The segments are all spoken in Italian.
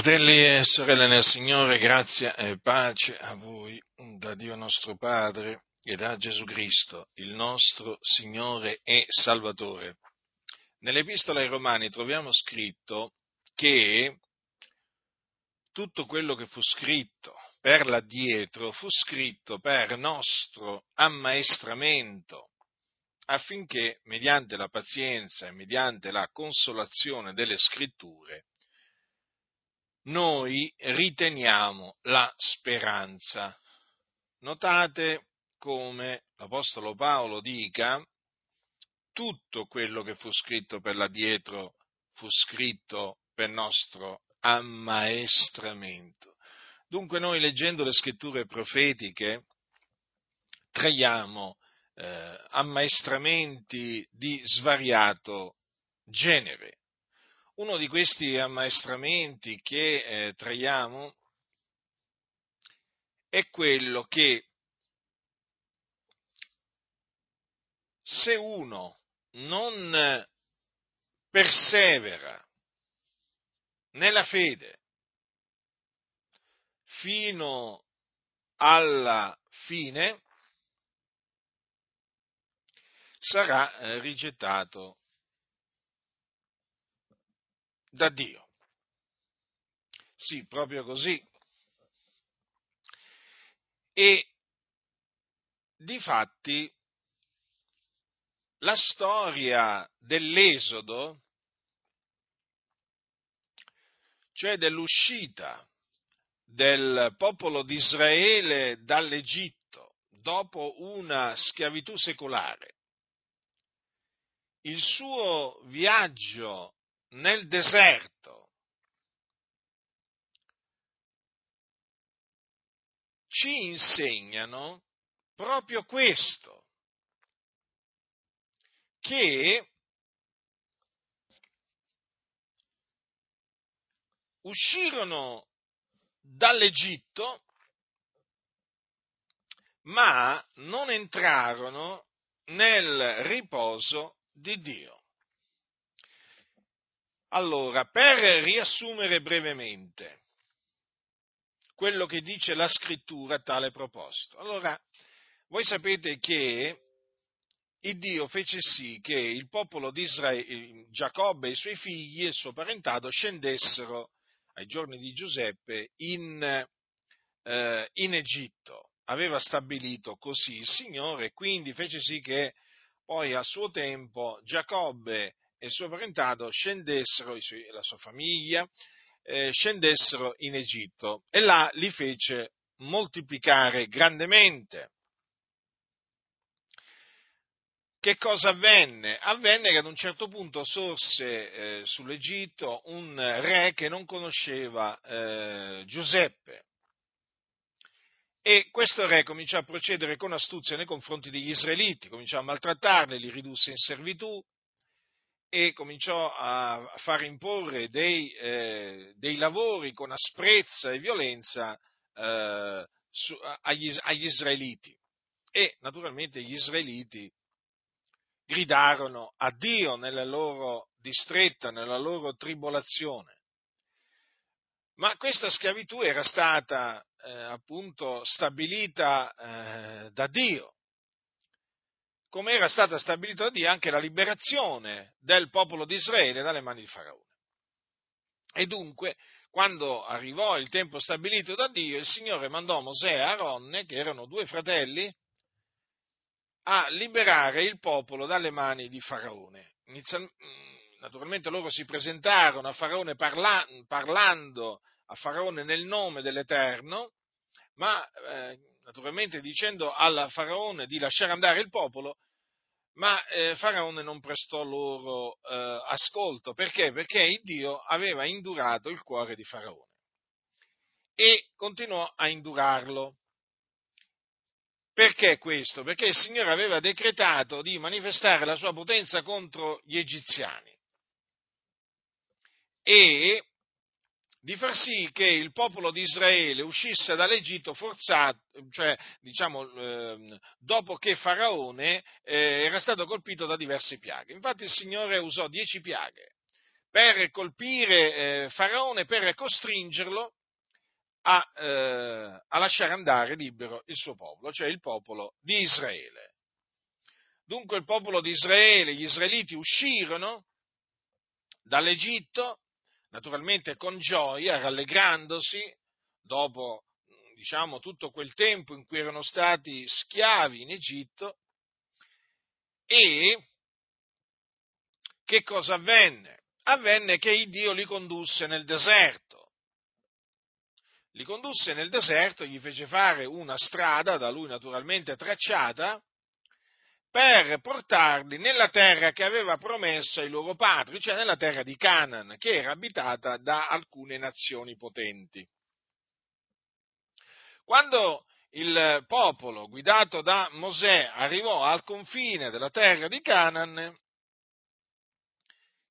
Fratelli e sorelle nel Signore, grazia e pace a voi da Dio nostro Padre e da Gesù Cristo, il nostro Signore e Salvatore. Nell'Epistola ai Romani troviamo scritto che tutto quello che fu scritto per l'addietro fu scritto per nostro ammaestramento, affinché mediante la pazienza e mediante la consolazione delle scritture noi riteniamo la speranza. Notate come l'Apostolo Paolo dica tutto quello che fu scritto per l'addietro fu scritto per nostro ammaestramento. Dunque noi leggendo le scritture profetiche traiamo eh, ammaestramenti di svariato genere. Uno di questi ammaestramenti che eh, traiamo è quello che se uno non persevera nella fede fino alla fine, sarà eh, rigettato da Dio. Sì, proprio così. E difatti la storia dell'Esodo, cioè dell'uscita del popolo di Israele dall'Egitto dopo una schiavitù secolare, il suo viaggio nel deserto. Ci insegnano proprio questo, che uscirono dall'Egitto, ma non entrarono nel riposo di Dio. Allora, per riassumere brevemente quello che dice la scrittura a tale proposito. Allora, voi sapete che il Dio fece sì che il popolo di Israele, Giacobbe e i suoi figli e il suo parentato scendessero ai giorni di Giuseppe in, eh, in Egitto. Aveva stabilito così il Signore quindi fece sì che poi a suo tempo Giacobbe e il suo parentato scendessero, la sua famiglia, eh, scendessero in Egitto e là li fece moltiplicare grandemente. Che cosa avvenne? Avvenne che ad un certo punto sorse eh, sull'Egitto un re che non conosceva eh, Giuseppe e questo re cominciò a procedere con astuzia nei confronti degli israeliti, cominciò a maltrattarli, li ridusse in servitù, e cominciò a far imporre dei, eh, dei lavori con asprezza e violenza eh, su, agli, agli israeliti. E naturalmente gli israeliti gridarono a Dio nella loro distretta, nella loro tribolazione. Ma questa schiavitù era stata eh, appunto stabilita eh, da Dio come era stata stabilita da Dio anche la liberazione del popolo di Israele dalle mani di Faraone. E dunque, quando arrivò il tempo stabilito da Dio, il Signore mandò Mosè e Aaronne, che erano due fratelli, a liberare il popolo dalle mani di Faraone. Inizial, mm, naturalmente loro si presentarono a Faraone parla, parlando a Faraone nel nome dell'Eterno, ma eh, naturalmente dicendo al faraone di lasciare andare il popolo, ma eh, Faraone non prestò loro eh, ascolto. Perché? Perché il Dio aveva indurato il cuore di Faraone e continuò a indurarlo. Perché questo? Perché il Signore aveva decretato di manifestare la sua potenza contro gli egiziani. E di far sì che il popolo di Israele uscisse dall'Egitto forzato, cioè diciamo eh, dopo che Faraone eh, era stato colpito da diverse piaghe. Infatti il Signore usò dieci piaghe per colpire eh, Faraone, per costringerlo a, eh, a lasciare andare libero il suo popolo, cioè il popolo di Israele. Dunque il popolo di Israele, gli israeliti uscirono dall'Egitto, naturalmente con gioia, rallegrandosi, dopo diciamo, tutto quel tempo in cui erano stati schiavi in Egitto, e che cosa avvenne? Avvenne che Dio li condusse nel deserto. Li condusse nel deserto, gli fece fare una strada, da lui naturalmente tracciata, per portarli nella terra che aveva promesso ai loro padri, cioè nella terra di Canaan, che era abitata da alcune nazioni potenti. Quando il popolo guidato da Mosè arrivò al confine della terra di Canaan,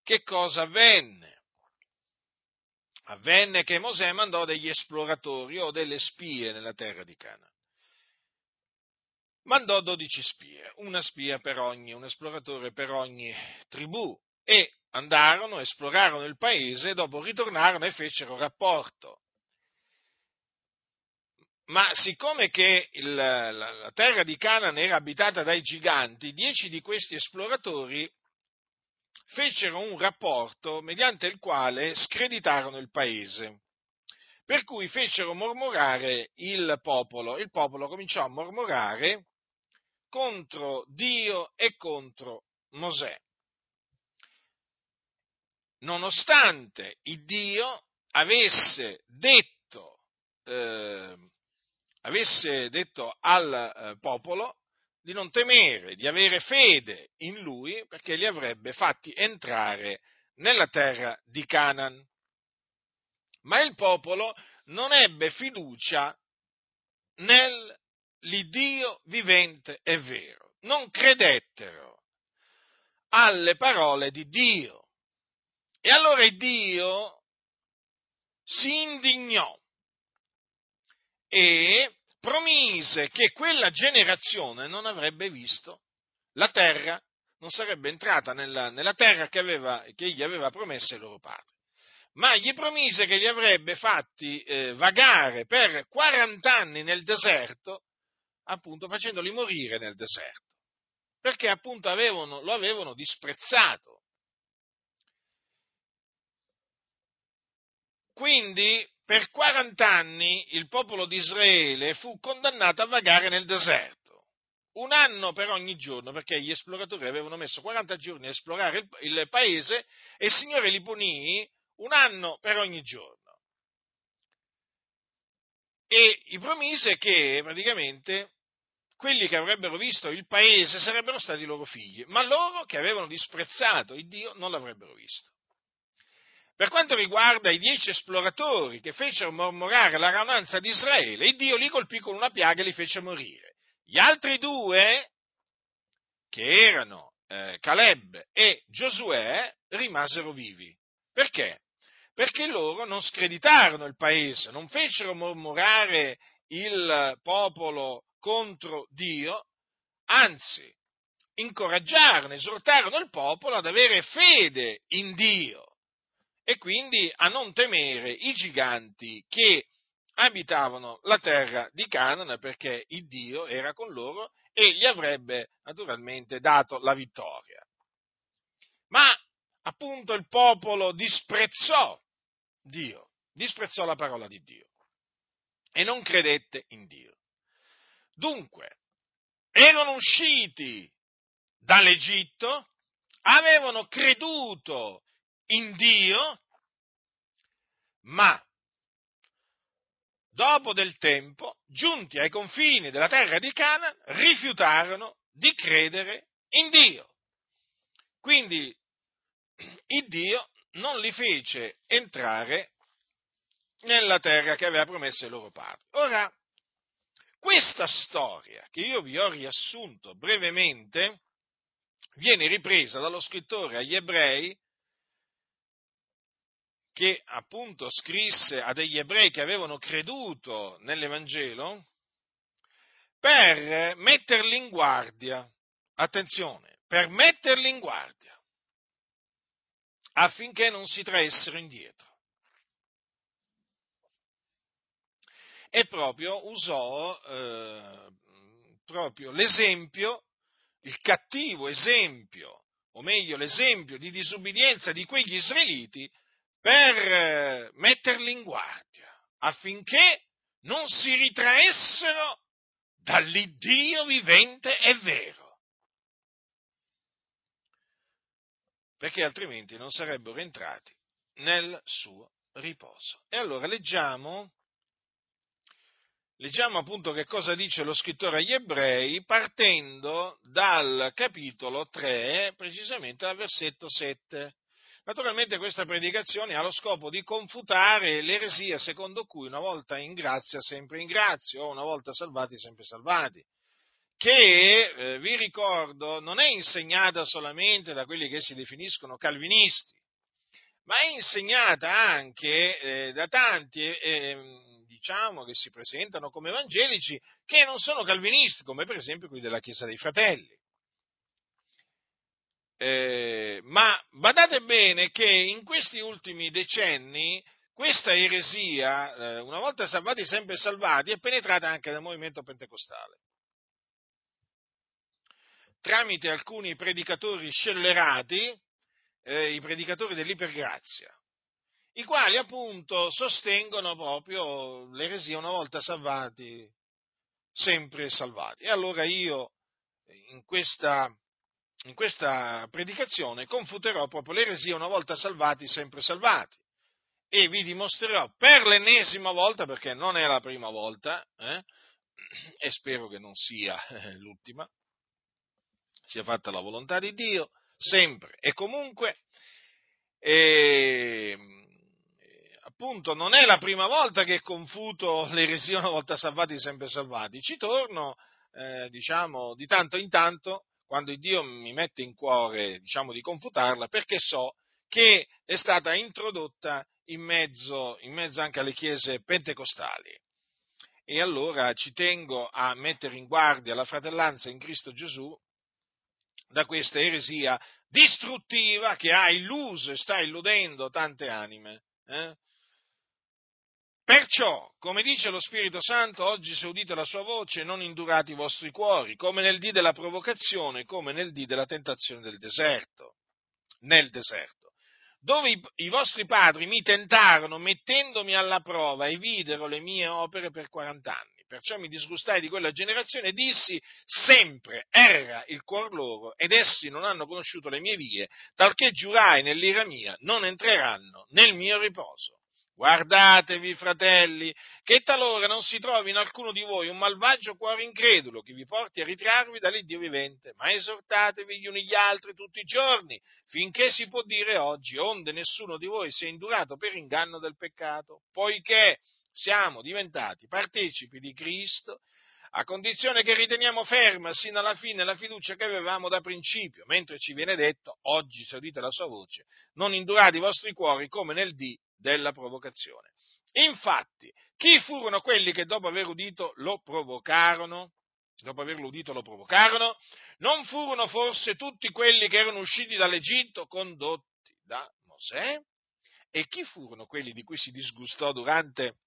che cosa avvenne? Avvenne che Mosè mandò degli esploratori o delle spie nella terra di Canaan mandò dodici spie, una spia per ogni, un esploratore per ogni tribù, e andarono, esplorarono il paese, dopo ritornarono e fecero rapporto. Ma siccome che il, la, la terra di Canaan era abitata dai giganti, dieci di questi esploratori fecero un rapporto mediante il quale screditarono il paese. Per cui fecero mormorare il popolo. Il popolo cominciò a mormorare contro Dio e contro Mosè. Nonostante il Dio avesse detto, eh, avesse detto al eh, popolo di non temere, di avere fede in lui, perché li avrebbe fatti entrare nella terra di Canaan. Ma il popolo non ebbe fiducia nel l'Iddio vivente e vero. Non credettero alle parole di Dio. E allora Dio si indignò e promise che quella generazione non avrebbe visto la terra, non sarebbe entrata nella, nella terra che, aveva, che egli aveva promesso ai loro padri ma gli promise che li avrebbe fatti eh, vagare per 40 anni nel deserto appunto facendoli morire nel deserto, perché appunto avevano, lo avevano disprezzato. Quindi per 40 anni il popolo di Israele fu condannato a vagare nel deserto, un anno per ogni giorno, perché gli esploratori avevano messo 40 giorni a esplorare il, il paese e il Signore li punì un anno per ogni giorno. E gli promise che praticamente quelli che avrebbero visto il paese sarebbero stati i loro figli, ma loro che avevano disprezzato il Dio non l'avrebbero visto. Per quanto riguarda i dieci esploratori che fecero mormorare la raunanza di Israele, Dio li colpì con una piaga e li fece morire. Gli altri due, che erano eh, Caleb e Giosuè, rimasero vivi. Perché? Perché loro non screditarono il paese, non fecero mormorare il popolo contro Dio, anzi, incoraggiarono, esortarono il popolo ad avere fede in Dio e quindi a non temere i giganti che abitavano la terra di Canaan perché il Dio era con loro e gli avrebbe naturalmente dato la vittoria. Ma appunto il popolo disprezzò Dio, disprezzò la parola di Dio e non credette in Dio. Dunque, erano usciti dall'Egitto, avevano creduto in Dio, ma dopo del tempo, giunti ai confini della terra di Canaan, rifiutarono di credere in Dio. Quindi il Dio non li fece entrare nella terra che aveva promesso ai loro padri. Ora, questa storia, che io vi ho riassunto brevemente, viene ripresa dallo scrittore agli ebrei, che appunto scrisse a degli ebrei che avevano creduto nell'Evangelo, per metterli in guardia, attenzione, per metterli in guardia affinché non si traessero indietro. E proprio usò eh, proprio l'esempio, il cattivo esempio, o meglio l'esempio di disubbidienza di quegli israeliti per eh, metterli in guardia, affinché non si ritraessero dall'Iddio vivente e vero. Perché altrimenti non sarebbero entrati nel suo riposo. E allora leggiamo leggiamo appunto che cosa dice lo scrittore agli ebrei partendo dal capitolo 3, precisamente dal versetto 7. Naturalmente questa predicazione ha lo scopo di confutare l'eresia secondo cui una volta in grazia sempre in grazia o una volta salvati sempre salvati, che, eh, vi ricordo, non è insegnata solamente da quelli che si definiscono calvinisti, ma è insegnata anche eh, da tanti eh, diciamo, che si presentano come evangelici, che non sono calvinisti, come per esempio quelli della Chiesa dei Fratelli. Eh, ma badate bene che in questi ultimi decenni questa eresia, eh, una volta salvati sempre salvati, è penetrata anche dal movimento pentecostale. Tramite alcuni predicatori scellerati, eh, i predicatori dell'ipergrazia, i quali appunto sostengono proprio l'eresia una volta salvati, sempre salvati. E allora io in questa, in questa predicazione confuterò proprio l'eresia una volta salvati, sempre salvati. E vi dimostrerò per l'ennesima volta, perché non è la prima volta, eh, e spero che non sia l'ultima, sia fatta la volontà di Dio, sempre e comunque, e, appunto non è la prima volta che confuto l'eresia una volta salvati sempre salvati, ci torno eh, diciamo di tanto in tanto quando Dio mi mette in cuore diciamo di confutarla perché so che è stata introdotta in mezzo, in mezzo anche alle chiese pentecostali. E allora ci tengo a mettere in guardia la fratellanza in Cristo Gesù da questa eresia distruttiva che ha illuso e sta illudendo tante anime. Eh? Perciò, come dice lo Spirito Santo, oggi se udite la sua voce, non indurate i vostri cuori, come nel dì della provocazione, come nel dì della tentazione del deserto, nel deserto, dove i, i vostri padri mi tentarono mettendomi alla prova e videro le mie opere per 40 anni. Perciò mi disgustai di quella generazione e dissi sempre erra il cuor loro ed essi non hanno conosciuto le mie vie, talché giurai nell'ira mia, non entreranno nel mio riposo. Guardatevi, fratelli, che talora non si trovi in alcuno di voi un malvagio cuore incredulo che vi porti a ritrarvi dall'Iddio vivente, ma esortatevi gli uni gli altri tutti i giorni, finché si può dire oggi, onde nessuno di voi sia indurato per inganno del peccato, poiché siamo diventati partecipi di Cristo, a condizione che riteniamo ferma sino alla fine la fiducia che avevamo da principio, mentre ci viene detto, oggi se udite la sua voce, non indurate i vostri cuori come nel dì della provocazione. Infatti, chi furono quelli che dopo aver udito lo provocarono? Dopo averlo udito lo provocarono? Non furono forse tutti quelli che erano usciti dall'Egitto condotti da Mosè? E chi furono quelli di cui si disgustò durante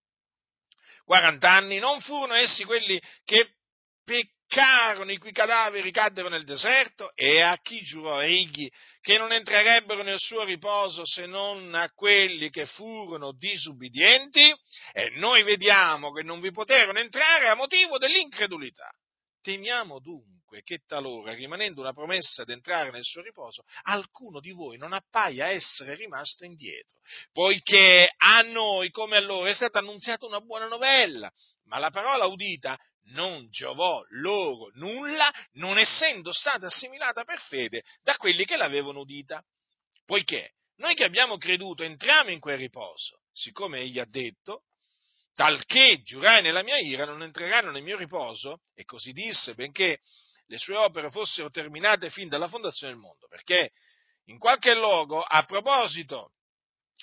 40 anni? Non furono essi quelli che peccarono? Peccarono, i cui cadaveri caddero nel deserto, e a chi giurò egli che non entrerebbero nel suo riposo se non a quelli che furono disubbidienti? E noi vediamo che non vi poterono entrare a motivo dell'incredulità. Temiamo dunque che talora, rimanendo una promessa d'entrare nel suo riposo, alcuno di voi non appaia essere rimasto indietro, poiché a noi, come a loro, è stata annunziata una buona novella, ma la parola udita non giovò loro nulla, non essendo stata assimilata per fede da quelli che l'avevano udita. Poiché noi che abbiamo creduto entriamo in quel riposo, siccome egli ha detto, talché giurai nella mia ira non entreranno nel mio riposo, e così disse, benché le sue opere fossero terminate fin dalla fondazione del mondo, perché in qualche luogo, a proposito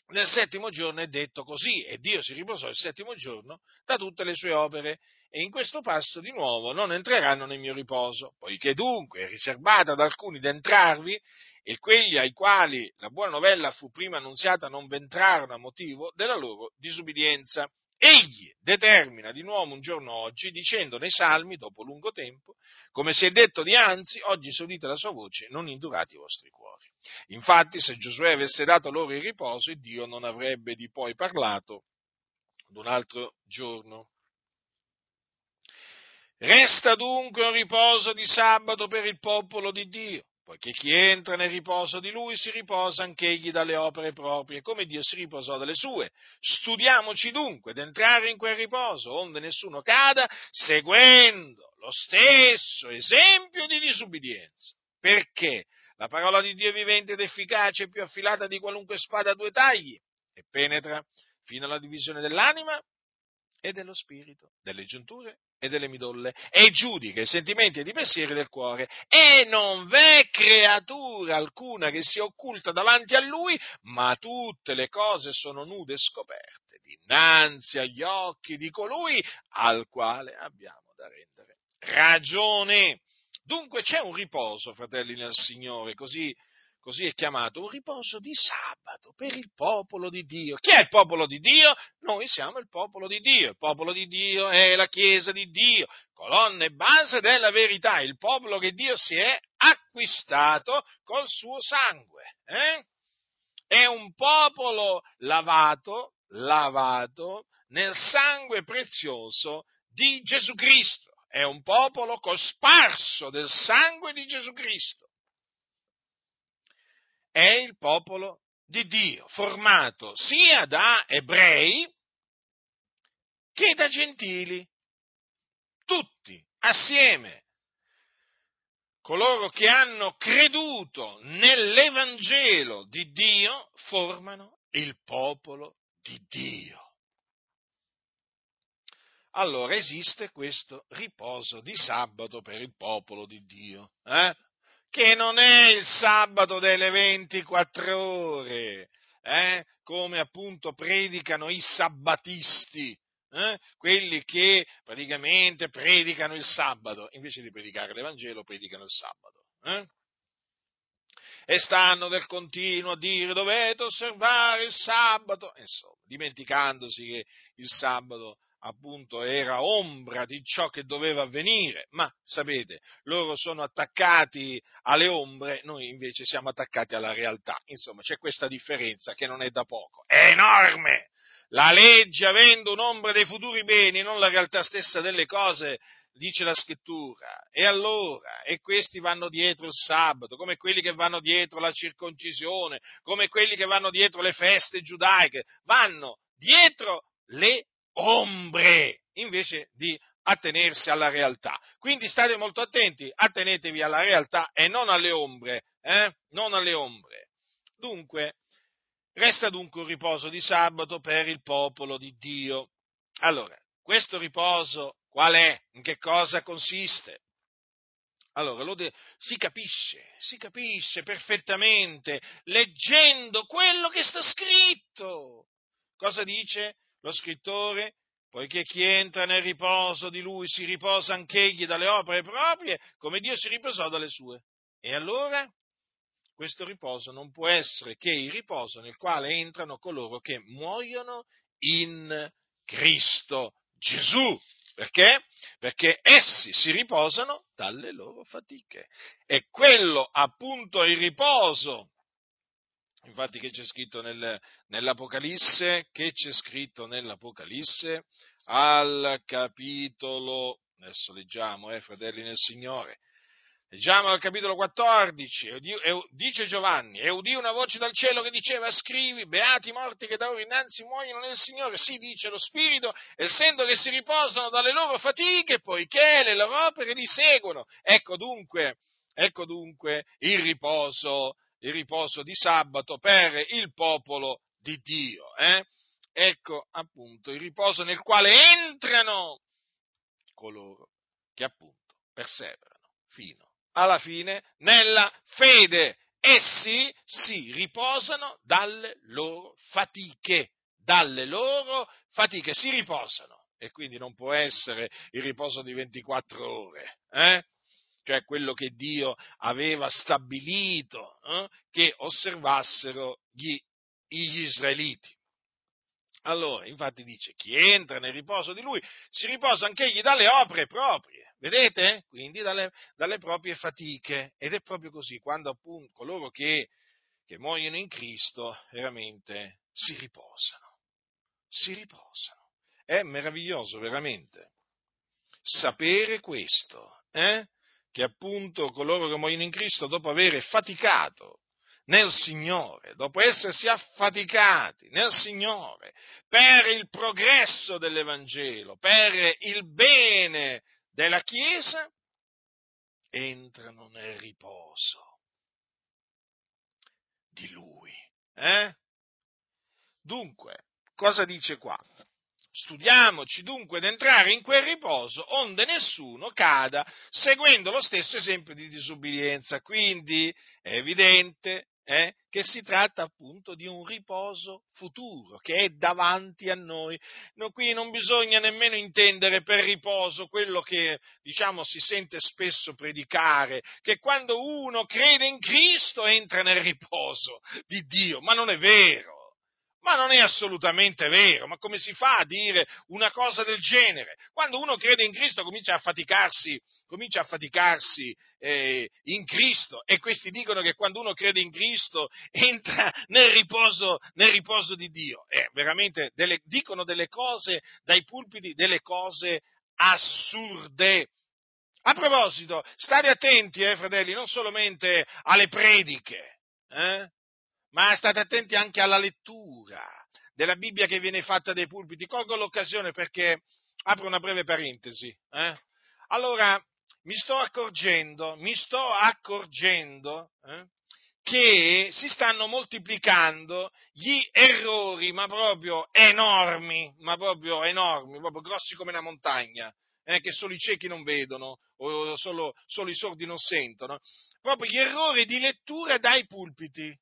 nel settimo giorno è detto così, e Dio si riposò il settimo giorno da tutte le sue opere, e in questo passo di nuovo non entreranno nel mio riposo, poiché dunque è riservata ad alcuni d'entrarvi e quelli ai quali la buona novella fu prima annunziata non ventrarono a motivo della loro disubbidienza. Egli determina di nuovo un giorno oggi, dicendo nei salmi, dopo lungo tempo, come si è detto dianzi, oggi se udite la sua voce, non indurate i vostri cuori. Infatti, se Giosuè avesse dato loro il riposo, Dio non avrebbe di poi parlato d'un altro giorno. Resta dunque un riposo di sabato per il popolo di Dio, poiché chi entra nel riposo di lui si riposa anch'egli dalle opere proprie, come Dio si riposò dalle sue. Studiamoci dunque d'entrare in quel riposo, onde nessuno cada, seguendo lo stesso esempio di disubbidienza. Perché la parola di Dio è vivente ed efficace, è più affilata di qualunque spada a due tagli, e penetra fino alla divisione dell'anima e dello spirito, delle giunture e delle midolle, e giudica i sentimenti ed i pensieri del cuore, e non v'è creatura alcuna che sia occulta davanti a lui, ma tutte le cose sono nude e scoperte dinanzi agli occhi di colui al quale abbiamo da rendere ragione. Dunque c'è un riposo, fratelli nel Signore, così così è chiamato, un riposo di sabato per il popolo di Dio. Chi è il popolo di Dio? Noi siamo il popolo di Dio, il popolo di Dio è la Chiesa di Dio, colonna e base della verità, il popolo che Dio si è acquistato col suo sangue. Eh? È un popolo lavato, lavato nel sangue prezioso di Gesù Cristo. È un popolo cosparso del sangue di Gesù Cristo è il popolo di Dio, formato sia da ebrei che da gentili, tutti assieme. Coloro che hanno creduto nell'Evangelo di Dio formano il popolo di Dio. Allora esiste questo riposo di sabato per il popolo di Dio. Eh? Che non è il sabato delle 24 ore, eh? come appunto predicano i sabbatisti, eh? quelli che praticamente predicano il sabato, invece di predicare l'Evangelo predicano il sabato. Eh? E stanno del continuo a dire dovete osservare il sabato, insomma, dimenticandosi che il sabato appunto era ombra di ciò che doveva avvenire, ma sapete, loro sono attaccati alle ombre, noi invece siamo attaccati alla realtà. Insomma, c'è questa differenza che non è da poco, è enorme. La legge, avendo un'ombra dei futuri beni, non la realtà stessa delle cose, dice la scrittura. E allora, e questi vanno dietro il sabato, come quelli che vanno dietro la circoncisione, come quelli che vanno dietro le feste giudaiche, vanno dietro le ombre invece di attenersi alla realtà. Quindi state molto attenti, attenetevi alla realtà e non alle ombre, eh? non alle ombre. Dunque, resta dunque un riposo di sabato per il popolo di Dio. Allora, questo riposo qual è? In che cosa consiste? Allora, de- si capisce, si capisce perfettamente leggendo quello che sta scritto. Cosa dice? Lo scrittore, poiché chi entra nel riposo di lui si riposa anch'egli dalle opere proprie, come Dio si riposò dalle sue. E allora questo riposo non può essere che il riposo nel quale entrano coloro che muoiono in Cristo Gesù. Perché? Perché essi si riposano dalle loro fatiche. E quello appunto il riposo Infatti che c'è scritto nel, nell'Apocalisse? Che c'è scritto nell'Apocalisse? Al capitolo, adesso leggiamo, eh, fratelli nel Signore, Leggiamo al capitolo 14, dice Giovanni, e udì una voce dal cielo che diceva, scrivi, beati i morti che da ora innanzi muoiono nel Signore, sì, dice lo Spirito, essendo che si riposano dalle loro fatiche, poiché le loro opere li seguono. Ecco dunque, ecco dunque il riposo il riposo di sabato per il popolo di Dio. Eh? Ecco appunto il riposo nel quale entrano coloro che appunto perseverano fino alla fine nella fede. Essi si riposano dalle loro fatiche, dalle loro fatiche, si riposano. E quindi non può essere il riposo di 24 ore. Eh? Cioè quello che Dio aveva stabilito eh, che osservassero gli, gli israeliti. Allora, infatti dice, chi entra nel riposo di lui si riposa anch'egli dalle opere proprie, vedete? Quindi dalle, dalle proprie fatiche. Ed è proprio così, quando appunto coloro che, che muoiono in Cristo veramente si riposano, si riposano. È meraviglioso veramente sapere questo, eh? Che appunto coloro che muoiono in Cristo dopo aver faticato nel Signore, dopo essersi affaticati nel Signore per il progresso dell'Evangelo, per il bene della Chiesa, entrano nel riposo di Lui. Eh? Dunque, cosa dice qua? Studiamoci dunque ad entrare in quel riposo onde nessuno cada seguendo lo stesso esempio di disubbidienza. Quindi è evidente eh, che si tratta appunto di un riposo futuro che è davanti a noi. No, qui non bisogna nemmeno intendere per riposo quello che diciamo si sente spesso predicare, che quando uno crede in Cristo entra nel riposo di Dio, ma non è vero. Ma non è assolutamente vero, ma come si fa a dire una cosa del genere? Quando uno crede in Cristo comincia a faticarsi, comincia a faticarsi eh, in Cristo e questi dicono che quando uno crede in Cristo entra nel riposo, nel riposo di Dio. Eh, veramente delle, dicono delle cose dai pulpiti, delle cose assurde. A proposito, state attenti, eh, fratelli, non solamente alle prediche, eh? Ma state attenti anche alla lettura della Bibbia che viene fatta dai pulpiti. Colgo l'occasione perché apro una breve parentesi. Eh? Allora, mi sto accorgendo, mi sto accorgendo eh, che si stanno moltiplicando gli errori, ma proprio enormi, ma proprio enormi, proprio grossi come una montagna, eh, che solo i ciechi non vedono o solo, solo i sordi non sentono, proprio gli errori di lettura dai pulpiti.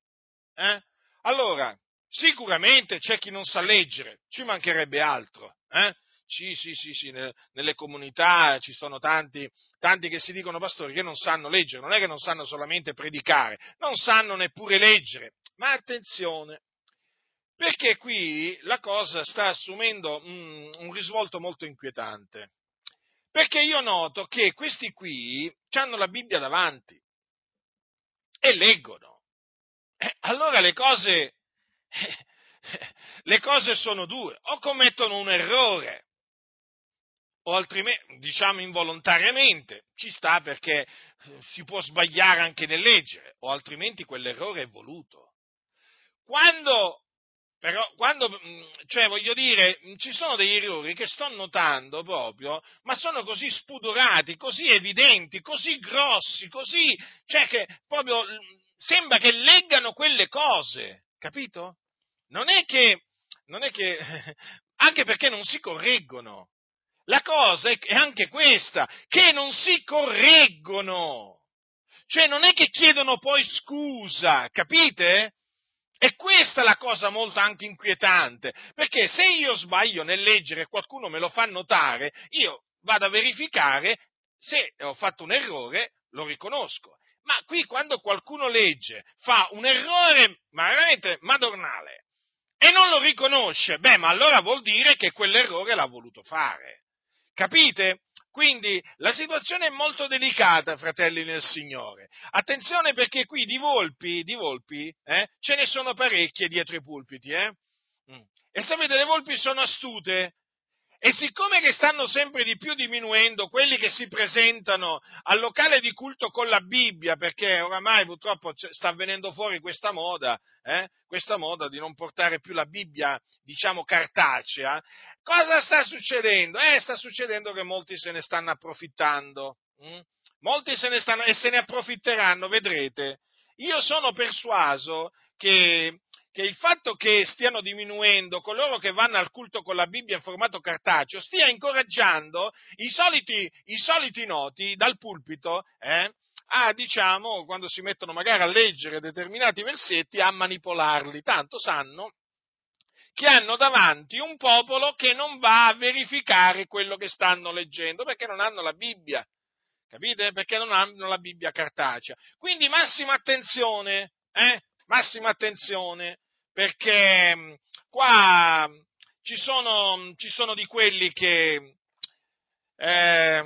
Eh? Allora, sicuramente c'è chi non sa leggere, ci mancherebbe altro. Eh? Sì, sì, sì, sì, nelle comunità ci sono tanti, tanti che si dicono pastori che non sanno leggere, non è che non sanno solamente predicare, non sanno neppure leggere. Ma attenzione, perché qui la cosa sta assumendo un, un risvolto molto inquietante. Perché io noto che questi qui hanno la Bibbia davanti e leggono. Eh, allora le cose, le cose sono due, o commettono un errore, o altrimenti, diciamo involontariamente, ci sta perché eh, si può sbagliare anche nel leggere, o altrimenti quell'errore è voluto. Quando, però, quando, mm, cioè voglio dire, ci sono degli errori che sto notando proprio, ma sono così spudorati, così evidenti, così grossi, così, cioè che proprio sembra che leggano quelle cose, capito? Non è che, non è che anche perché non si correggono. La cosa è anche questa, che non si correggono. Cioè non è che chiedono poi scusa, capite? E questa è la cosa molto anche inquietante, perché se io sbaglio nel leggere e qualcuno me lo fa notare, io vado a verificare se ho fatto un errore, lo riconosco. Ma qui quando qualcuno legge, fa un errore ma veramente madornale e non lo riconosce, beh, ma allora vuol dire che quell'errore l'ha voluto fare. Capite? Quindi la situazione è molto delicata, fratelli nel Signore. Attenzione perché qui di volpi, di volpi eh, ce ne sono parecchie dietro i pulpiti. Eh? Mm. E sapete, le volpi sono astute e siccome che stanno sempre di più diminuendo quelli che si presentano al locale di culto con la Bibbia, perché oramai purtroppo sta avvenendo fuori questa moda, eh? questa moda di non portare più la Bibbia, diciamo, cartacea, cosa sta succedendo? Eh, sta succedendo che molti se ne stanno approfittando. Hm? Molti se ne stanno e se ne approfitteranno, vedrete. Io sono persuaso che che il fatto che stiano diminuendo coloro che vanno al culto con la Bibbia in formato cartaceo stia incoraggiando i soliti, i soliti noti dal pulpito eh, a, diciamo, quando si mettono magari a leggere determinati versetti, a manipolarli, tanto sanno che hanno davanti un popolo che non va a verificare quello che stanno leggendo perché non hanno la Bibbia. capite? Perché non hanno la Bibbia cartacea. Quindi massima attenzione, eh? Massima attenzione, perché mm, qua ci sono, ci sono di quelli che eh,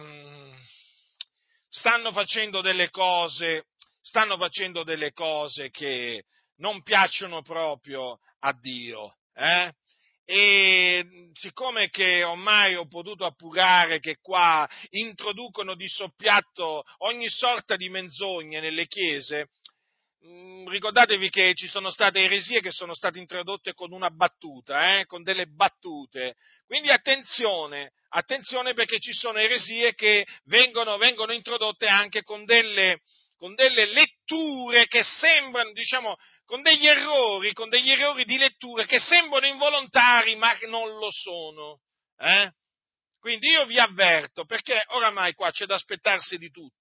stanno facendo delle cose, stanno facendo delle cose che non piacciono proprio a Dio. Eh? E siccome che ormai ho potuto appurare che qua introducono di soppiatto ogni sorta di menzogne nelle chiese, Mm, ricordatevi che ci sono state eresie che sono state introdotte con una battuta, eh, con delle battute. Quindi attenzione, attenzione perché ci sono eresie che vengono, vengono introdotte anche con delle, con delle, letture che sembrano, diciamo, con degli errori, con degli errori di lettura che sembrano involontari ma non lo sono. Eh? Quindi io vi avverto, perché oramai qua c'è da aspettarsi di tutto.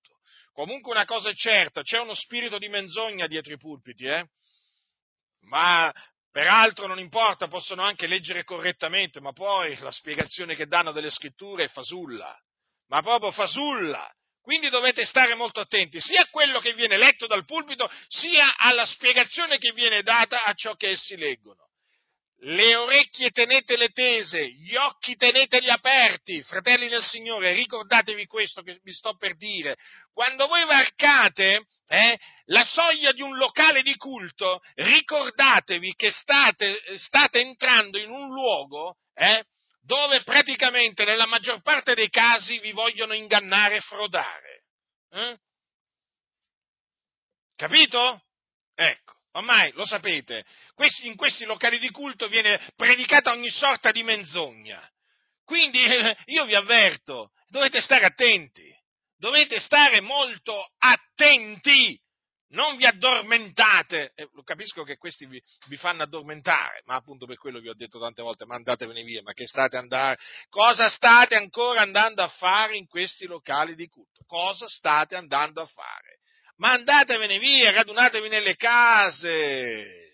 Comunque una cosa è certa, c'è uno spirito di menzogna dietro i pulpiti, eh? Ma peraltro non importa, possono anche leggere correttamente, ma poi la spiegazione che danno delle scritture è fasulla, ma proprio fasulla. Quindi dovete stare molto attenti sia a quello che viene letto dal pulpito, sia alla spiegazione che viene data a ciò che essi leggono le orecchie tenetele tese, gli occhi teneteli aperti, fratelli del Signore, ricordatevi questo che vi sto per dire. Quando voi varcate eh, la soglia di un locale di culto, ricordatevi che state, state entrando in un luogo eh, dove praticamente nella maggior parte dei casi vi vogliono ingannare e frodare. Eh? Capito? Ecco. Ormai lo sapete, in questi locali di culto viene predicata ogni sorta di menzogna. Quindi io vi avverto, dovete stare attenti, dovete stare molto attenti, non vi addormentate. Eh, capisco che questi vi, vi, fanno addormentare, ma appunto per quello vi ho detto tante volte, ma andatevene via, ma che state andando, cosa state ancora andando a fare in questi locali di culto? Cosa state andando a fare? Ma andatevene via, radunatevi nelle case.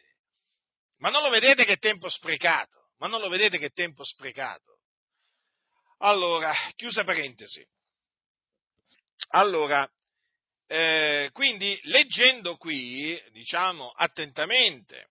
Ma non lo vedete che tempo sprecato? Ma non lo vedete che tempo sprecato? Allora, chiusa parentesi. Allora, eh, quindi leggendo qui, diciamo attentamente,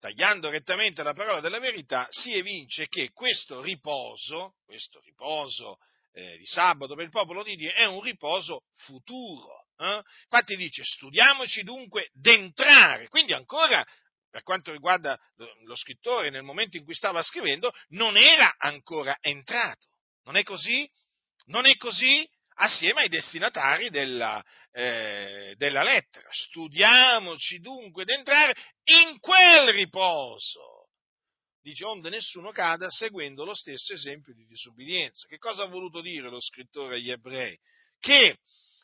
tagliando rettamente la parola della verità, si evince che questo riposo, questo riposo eh, di sabato per il popolo di Dio è un riposo futuro eh? Infatti dice, studiamoci dunque d'entrare. Quindi ancora, per quanto riguarda lo scrittore, nel momento in cui stava scrivendo, non era ancora entrato. Non è così? Non è così? Assieme ai destinatari della, eh, della lettera. Studiamoci dunque d'entrare in quel riposo dice onde nessuno cada seguendo lo stesso esempio di disubbidienza. Che cosa ha voluto dire lo scrittore agli ebrei? Che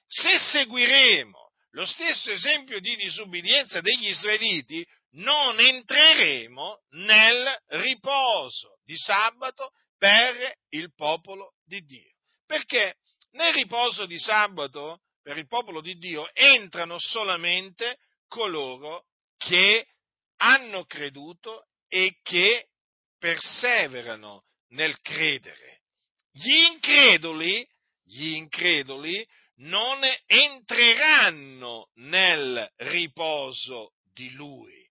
se seguiremo lo stesso esempio di disubbidienza degli israeliti, non entreremo nel riposo di sabato per il popolo di Dio. Perché nel riposo di sabato per il popolo di Dio entrano solamente coloro che hanno creduto e che perseverano nel credere. Gli increduli, gli increduli non entreranno nel riposo di lui.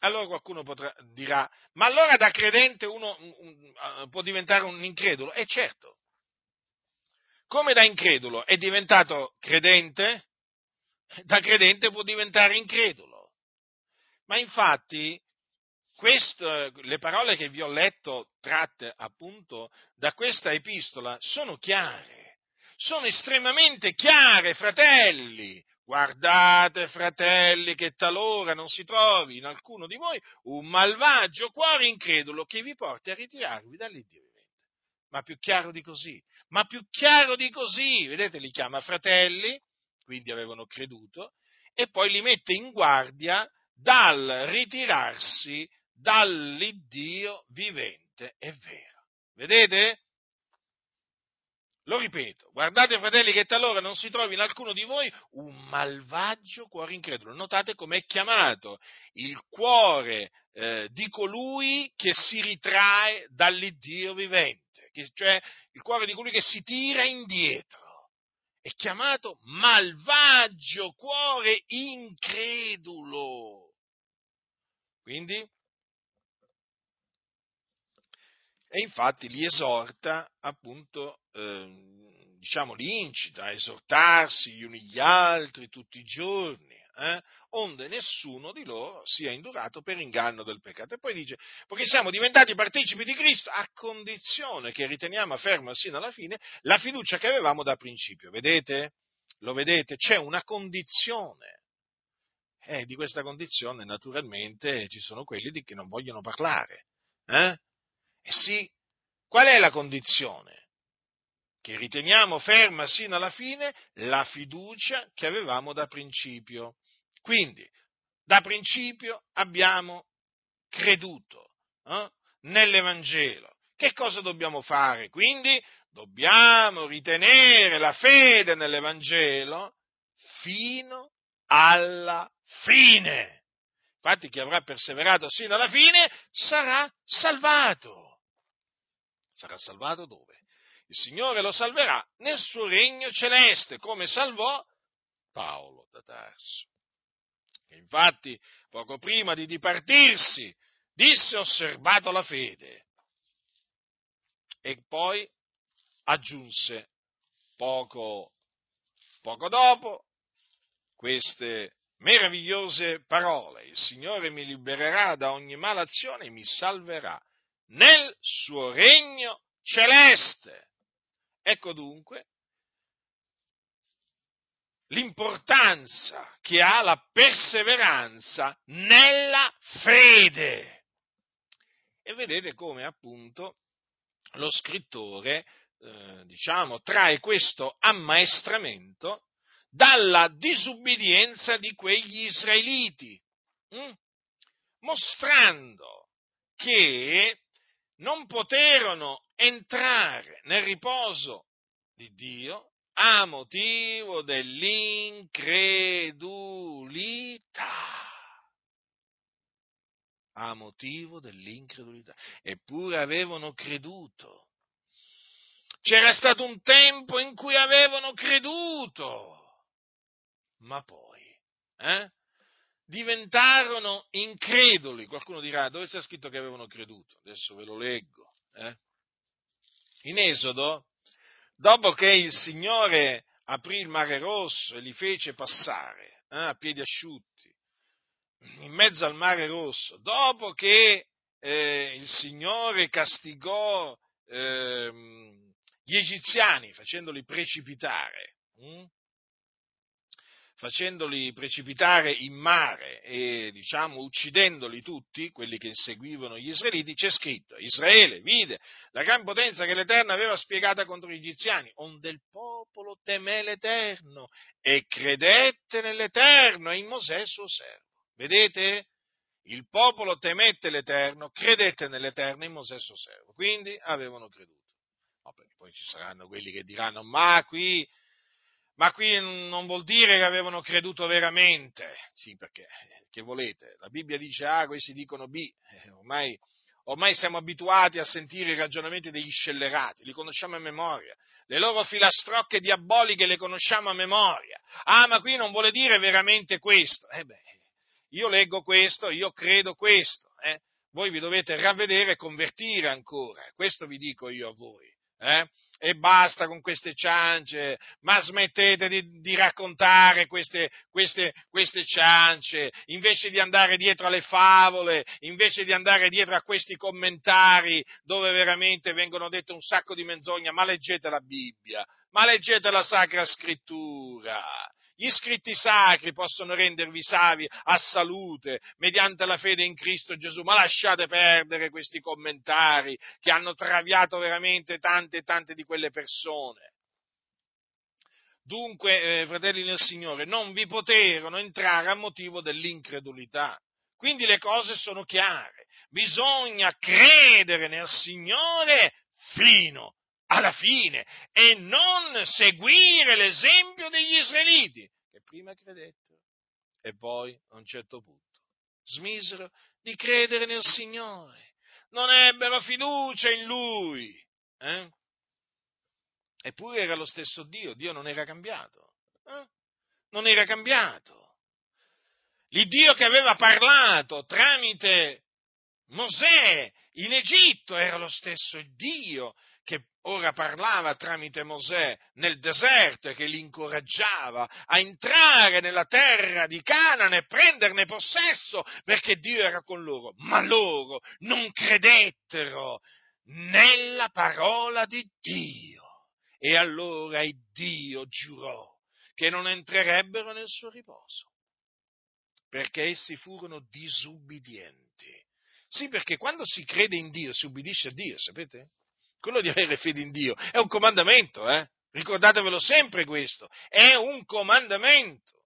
Allora qualcuno potrà, dirà, ma allora da credente uno un, un, può diventare un incredulo? E certo, come da incredulo è diventato credente, da credente può diventare incredulo. Ma infatti questo, le parole che vi ho letto tratte appunto da questa epistola sono chiare sono estremamente chiare, fratelli. Guardate, fratelli, che talora non si trovi in alcuno di voi un malvagio cuore incredulo che vi porti a ritirarvi dall'Iddio vivente. Ma più chiaro di così, ma più chiaro di così, vedete, li chiama fratelli, quindi avevano creduto, e poi li mette in guardia dal ritirarsi dall'Iddio vivente e vero. Vedete? Lo ripeto, guardate fratelli che talora non si trovi in alcuno di voi un malvagio cuore incredulo. Notate com'è chiamato il cuore eh, di colui che si ritrae dall'Iddio vivente, che, cioè il cuore di colui che si tira indietro è chiamato malvagio cuore incredulo. Quindi, e infatti li esorta appunto, eh, diciamo, li incita a esortarsi gli uni gli altri tutti i giorni, eh, onde nessuno di loro sia indurato per inganno del peccato. E poi dice, perché siamo diventati partecipi di Cristo a condizione che riteniamo ferma sino alla fine la fiducia che avevamo da principio. Vedete? Lo vedete? C'è una condizione. E di questa condizione naturalmente ci sono quelli che non vogliono parlare. Eh? E sì, qual è la condizione? Che riteniamo ferma sino alla fine la fiducia che avevamo da principio. Quindi, da principio abbiamo creduto eh, nell'Evangelo. Che cosa dobbiamo fare? Quindi dobbiamo ritenere la fede nell'Evangelo fino alla fine. Infatti chi avrà perseverato sino alla fine sarà salvato. Sarà salvato dove? Il Signore lo salverà nel suo regno celeste, come salvò Paolo da Tarso che infatti poco prima di dipartirsi disse osservato la fede e poi aggiunse poco, poco dopo queste meravigliose parole. Il Signore mi libererà da ogni malazione e mi salverà nel suo regno celeste. Ecco dunque l'importanza che ha la perseveranza nella fede. E vedete come appunto lo scrittore, eh, diciamo, trae questo ammaestramento dalla disubbidienza di quegli israeliti, hm? mostrando che non poterono entrare nel riposo di Dio a motivo dell'incredulità. A motivo dell'incredulità. Eppure avevano creduto. C'era stato un tempo in cui avevano creduto, ma poi eh, diventarono increduli. Qualcuno dirà dove c'è scritto che avevano creduto? Adesso ve lo leggo. Eh? In Esodo dopo che il Signore aprì il mare rosso e li fece passare eh, a piedi asciutti in mezzo al mare rosso, dopo che eh, il Signore castigò eh, gli egiziani facendoli precipitare, hm? Facendoli precipitare in mare e diciamo uccidendoli tutti, quelli che inseguivano gli israeliti, c'è scritto, Israele vide la gran potenza che l'Eterno aveva spiegata contro gli egiziani, onde il popolo temé l'Eterno e credette nell'Eterno e in Mosè suo servo. Vedete? Il popolo temette l'Eterno, credette nell'Eterno e in Mosè suo servo. Quindi avevano creduto. No, poi ci saranno quelli che diranno, ma qui ma qui non vuol dire che avevano creduto veramente. Sì, perché, che volete? La Bibbia dice A, questi dicono B. Eh, ormai, ormai siamo abituati a sentire i ragionamenti degli scellerati, li conosciamo a memoria. Le loro filastrocche diaboliche le conosciamo a memoria. Ah, ma qui non vuole dire veramente questo. Eh beh, io leggo questo, io credo questo. Eh? Voi vi dovete ravvedere e convertire ancora. Questo vi dico io a voi. Eh? E basta con queste ciance, ma smettete di, di raccontare queste, queste, queste, ciance, invece di andare dietro alle favole, invece di andare dietro a questi commentari dove veramente vengono dette un sacco di menzogne, ma leggete la Bibbia, ma leggete la Sacra Scrittura, gli scritti sacri possono rendervi savi a salute mediante la fede in Cristo Gesù, ma lasciate perdere questi commentari che hanno traviato veramente tante e tante di quelle persone. Dunque, eh, fratelli nel Signore, non vi poterono entrare a motivo dell'incredulità. Quindi le cose sono chiare. Bisogna credere nel Signore fino alla fine e non seguire l'esempio degli israeliti, che prima credettero e poi a un certo punto smisero di credere nel Signore, non ebbero fiducia in Lui. Eh? Eppure era lo stesso Dio, Dio non era cambiato. Eh? Non era cambiato. L'Iddio che aveva parlato tramite Mosè in Egitto era lo stesso Dio ora parlava tramite Mosè nel deserto e che li incoraggiava a entrare nella terra di Canaan e prenderne possesso perché Dio era con loro. Ma loro non credettero nella parola di Dio. E allora Dio giurò che non entrerebbero nel suo riposo perché essi furono disubbidienti. Sì, perché quando si crede in Dio si ubbidisce a Dio, sapete? Quello di avere fede in Dio è un comandamento, eh? Ricordatevelo sempre questo, è un comandamento.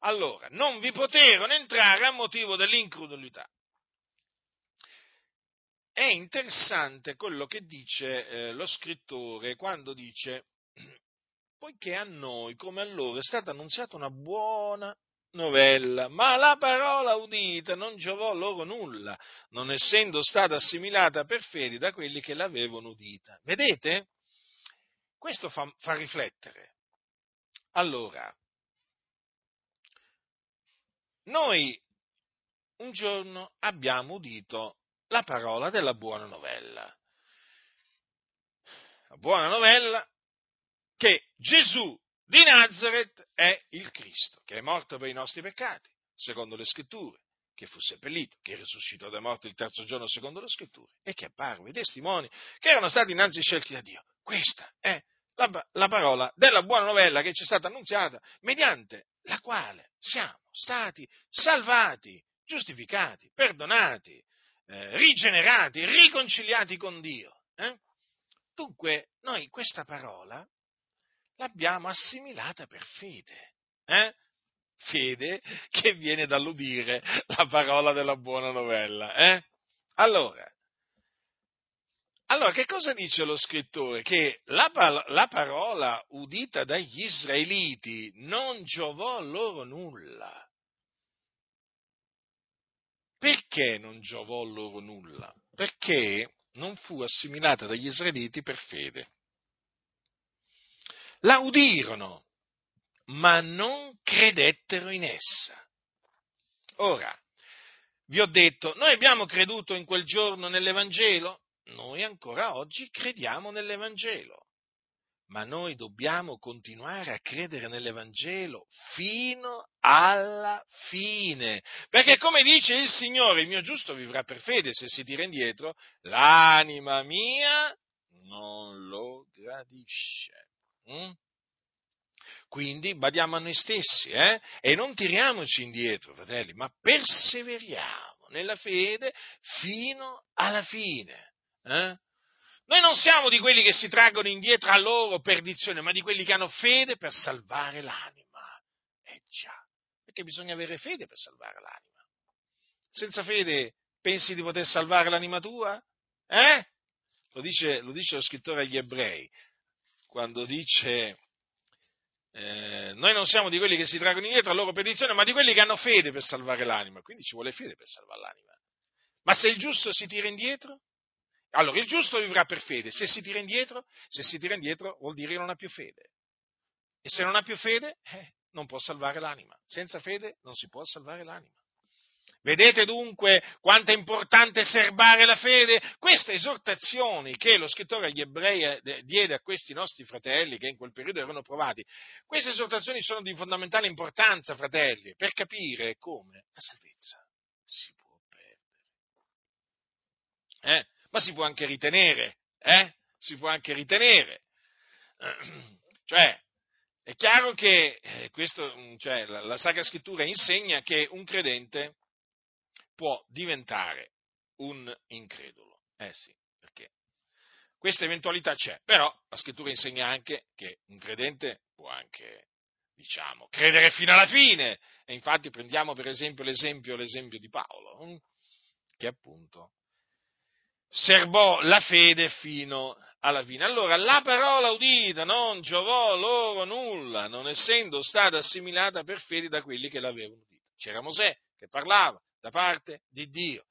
Allora, non vi poterono entrare a motivo dell'incredulità. È interessante quello che dice eh, lo scrittore quando dice, poiché a noi come a loro è stata annunziata una buona novella, ma la parola udita non giovò loro nulla, non essendo stata assimilata per fede da quelli che l'avevano udita. Vedete? Questo fa, fa riflettere. Allora, noi un giorno abbiamo udito la parola della buona novella. La buona novella che Gesù di Nazareth è il Cristo, che è morto per i nostri peccati, secondo le scritture, che fu seppellito, che risuscitò da morte il terzo giorno secondo le scritture, e che apparve i testimoni che erano stati innanzi scelti da Dio. Questa è la, la parola della buona novella che ci è stata annunziata, mediante la quale siamo stati salvati, giustificati, perdonati, eh, rigenerati, riconciliati con Dio. Eh? Dunque, noi questa parola l'abbiamo assimilata per fede. Eh? Fede che viene dall'udire la parola della buona novella. Eh? Allora, allora, che cosa dice lo scrittore? Che la, la, parola udita dagli israeliti non giovò loro nulla. Perché non giovò loro nulla? Perché non fu assimilata dagli israeliti per fede la udirono, ma non credettero in essa. Ora, vi ho detto, noi abbiamo creduto in quel giorno nell'Evangelo, noi ancora oggi crediamo nell'Evangelo, ma noi dobbiamo continuare a credere nell'Evangelo fino alla fine, perché come dice il Signore, il mio giusto vivrà per fede, se si tira indietro, l'anima mia non lo gradisce. Mm? Quindi badiamo a noi stessi eh? e non tiriamoci indietro, fratelli, ma perseveriamo nella fede fino alla fine. Eh? Noi non siamo di quelli che si traggono indietro a loro perdizione, ma di quelli che hanno fede per salvare l'anima. Eh già, perché bisogna avere fede per salvare l'anima. Senza fede pensi di poter salvare l'anima tua? Eh? Lo dice, lo dice lo scrittore agli ebrei quando dice eh, noi non siamo di quelli che si traggono indietro a loro perdizione, ma di quelli che hanno fede per salvare l'anima. Quindi ci vuole fede per salvare l'anima. Ma se il giusto si tira indietro? Allora il giusto vivrà per fede. Se si tira indietro, se si tira indietro vuol dire che non ha più fede. E se non ha più fede, eh, non può salvare l'anima. Senza fede non si può salvare l'anima. Vedete dunque quanto è importante serbare la fede? Queste esortazioni che lo scrittore agli ebrei eh, diede a questi nostri fratelli che in quel periodo erano provati, queste esortazioni sono di fondamentale importanza, fratelli, per capire come la salvezza si può perdere. Eh? Ma si può anche ritenere, eh? Si può anche ritenere. Cioè, è chiaro che eh, questo, cioè, la, la Sacra Scrittura insegna che un credente può diventare un incredulo. Eh sì, perché questa eventualità c'è, però la scrittura insegna anche che un credente può anche, diciamo, credere fino alla fine. E infatti prendiamo per esempio l'esempio, l'esempio di Paolo, hm, che appunto serbò la fede fino alla fine. Allora, la parola udita non giovò loro nulla, non essendo stata assimilata per fede da quelli che l'avevano udita. C'era Mosè che parlava, da parte di Dio.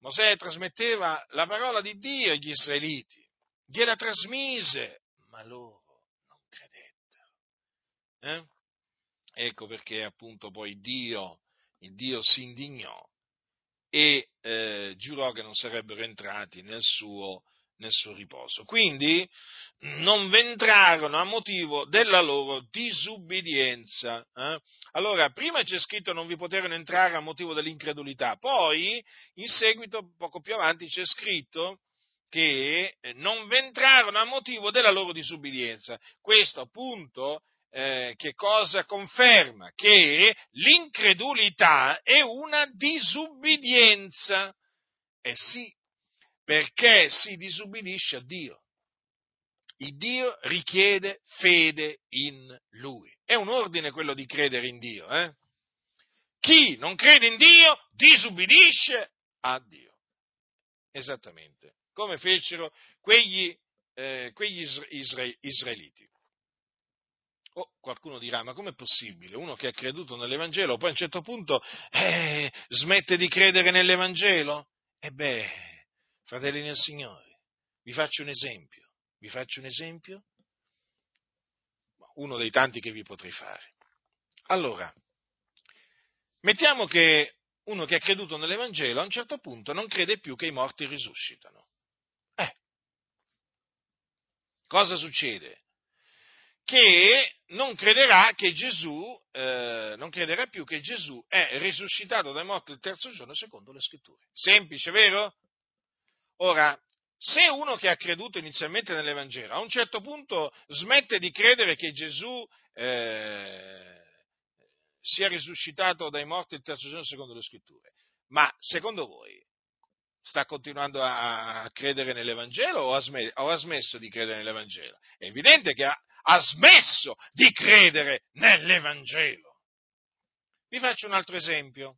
Mosè trasmetteva la parola di Dio agli israeliti gliela trasmise, ma loro non credettero. Eh? Ecco perché appunto poi Dio, il Dio si indignò e eh, giurò che non sarebbero entrati nel suo, nel suo riposo. Quindi non ventrarono a motivo della loro disubbidienza. Eh? Allora, prima c'è scritto non vi poterono entrare a motivo dell'incredulità, poi in seguito, poco più avanti, c'è scritto che non ventrarono a motivo della loro disubbidienza. Questo appunto eh, che cosa conferma? Che l'incredulità è una disubbidienza. Eh sì, perché si disubbidisce a Dio. Il Dio richiede fede in Lui. È un ordine quello di credere in Dio. Eh? Chi non crede in Dio disubbidisce a Dio. Esattamente, come fecero quegli, eh, quegli isra- israeliti. Oh, qualcuno dirà, ma com'è possibile? Uno che ha creduto nell'Evangelo, poi a un certo punto eh, smette di credere nell'Evangelo? E beh, fratelli nel Signore, vi faccio un esempio. Vi faccio un esempio? Uno dei tanti che vi potrei fare. Allora, mettiamo che uno che ha creduto nell'Evangelo a un certo punto non crede più che i morti risuscitano. Eh, cosa succede? che non crederà che Gesù, eh, non crederà più che Gesù è risuscitato dai morti il terzo giorno secondo le scritture. Semplice, vero? Ora, se uno che ha creduto inizialmente nell'Evangelo a un certo punto smette di credere che Gesù eh, sia risuscitato dai morti il terzo giorno secondo le scritture, ma secondo voi sta continuando a, credere nell'Evangelo o ha, smesso di credere nell'Evangelo? È evidente che ha, ha smesso di credere nell'Evangelo. Vi faccio un altro esempio.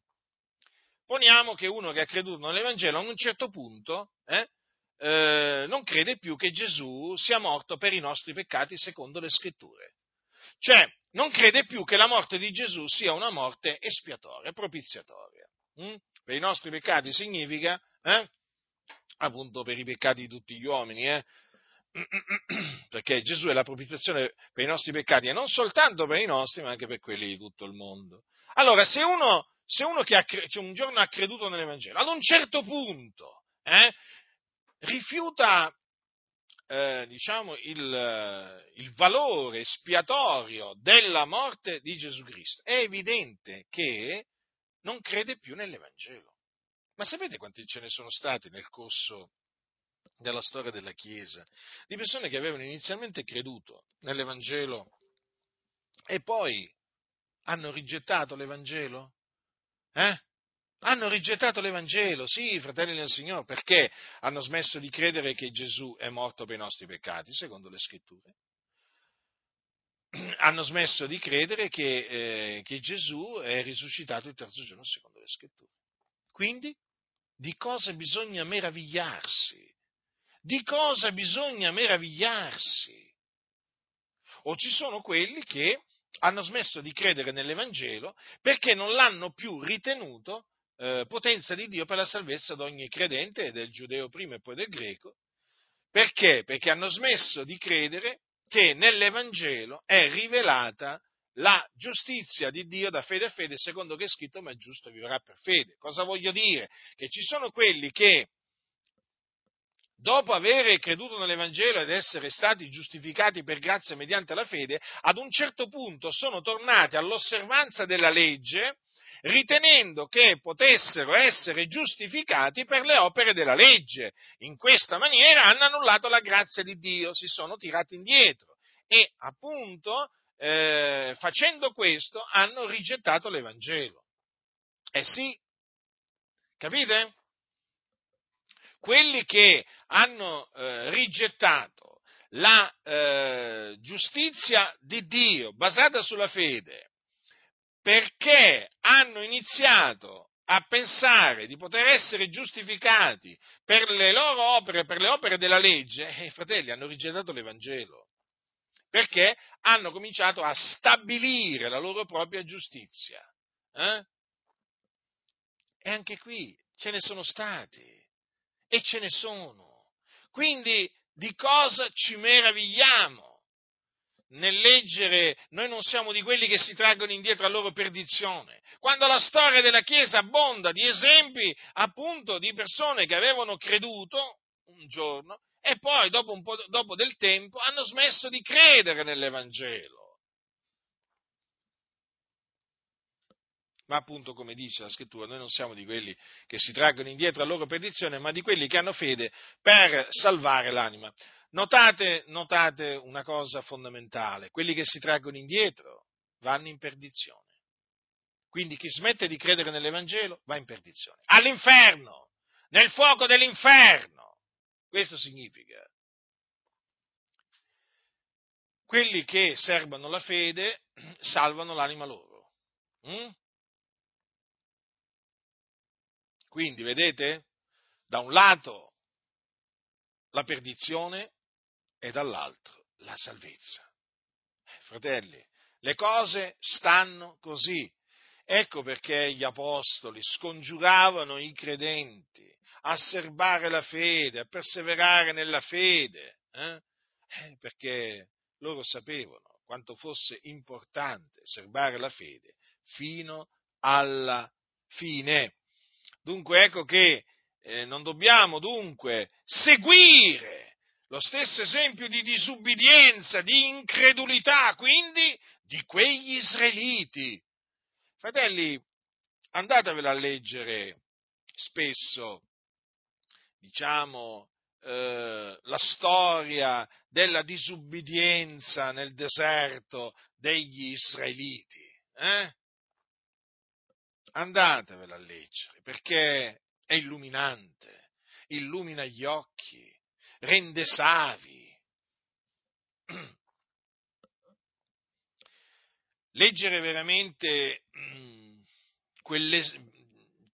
Poniamo che uno che ha creduto nell'Evangelo a un certo punto eh, eh, non crede più che Gesù sia morto per i nostri peccati secondo le scritture. Cioè, non crede più che la morte di Gesù sia una morte espiatoria, propiziatoria. Mm? Per i nostri peccati significa, eh, appunto per i peccati di tutti gli uomini, eh, perché Gesù è la propiziazione per i nostri peccati e non soltanto per i nostri, ma anche per quelli di tutto il mondo. Allora, se uno, se uno che ha, cioè un giorno ha creduto nell'Evangelo, ad un certo punto eh, rifiuta eh, diciamo, il, il valore espiatorio della morte di Gesù Cristo, è evidente che non crede più nell'Evangelo. Ma sapete quanti ce ne sono stati nel corso della storia della Chiesa, di persone che avevano inizialmente creduto nell'Evangelo e poi hanno rigettato l'Evangelo? Eh? Hanno rigettato l'Evangelo, sì, fratelli del Signore, perché hanno smesso di credere che Gesù è morto per i nostri peccati, secondo le scritture. Hanno smesso di credere che, eh, che Gesù è risuscitato il terzo giorno, secondo le scritture. Quindi, di cosa bisogna meravigliarsi? di cosa bisogna meravigliarsi. O ci sono quelli che hanno smesso di credere nell'Evangelo perché non l'hanno più ritenuto eh, potenza di Dio per la salvezza di ogni credente, del giudeo prima e poi del greco. Perché? Perché hanno smesso di credere che nell'Evangelo è rivelata la giustizia di Dio da fede a fede, secondo che è scritto, ma il giusto vivrà per fede. Cosa voglio dire? Che ci sono quelli che dopo aver creduto nell'Evangelo ed essere stati giustificati per grazia mediante la fede, ad un certo punto sono tornati all'osservanza della legge, ritenendo che potessero essere giustificati per le opere della legge. In questa maniera hanno annullato la grazia di Dio, si sono tirati indietro e appunto eh, facendo questo hanno rigettato l'Evangelo. Eh sì, capite? quelli che hanno eh, rigettato la eh, giustizia di Dio basata sulla fede, perché hanno iniziato a pensare di poter essere giustificati per le loro opere, per le opere della legge, e eh, i fratelli hanno rigettato l'Evangelo, perché hanno cominciato a stabilire la loro propria giustizia. Eh? E anche qui ce ne sono stati e ce ne sono. Quindi di cosa ci meravigliamo nel leggere, noi non siamo di quelli che si traggono indietro a loro perdizione, quando la storia della Chiesa abbonda di esempi appunto di persone che avevano creduto un giorno e poi dopo, un po', dopo del tempo hanno smesso di credere nell'Evangelo. Ma appunto, come dice la scrittura, noi non siamo di quelli che si traggono indietro a loro perdizione, ma di quelli che hanno fede per salvare l'anima. Notate, notate una cosa fondamentale, quelli che si traggono indietro vanno in perdizione. Quindi chi smette di credere nell'Evangelo va in perdizione. All'inferno, nel fuoco dell'inferno. Questo significa. Quelli che servono la fede salvano l'anima loro. Mm? Quindi, vedete, da un lato la perdizione e dall'altro la salvezza. Eh, fratelli, le cose stanno così. Ecco perché gli apostoli scongiuravano i credenti a serbare la fede, a perseverare nella fede, eh? Eh, perché loro sapevano quanto fosse importante serbare la fede fino alla fine. Dunque ecco che eh, non dobbiamo dunque seguire lo stesso esempio di disubbidienza, di incredulità, quindi di quegli israeliti. Fratelli, andatevela a leggere spesso, diciamo, eh, la storia della disubbidienza nel deserto degli israeliti. Eh? Andatevela a leggere, perché è illuminante, illumina gli occhi, rende savi. Leggere veramente mm, quell'es-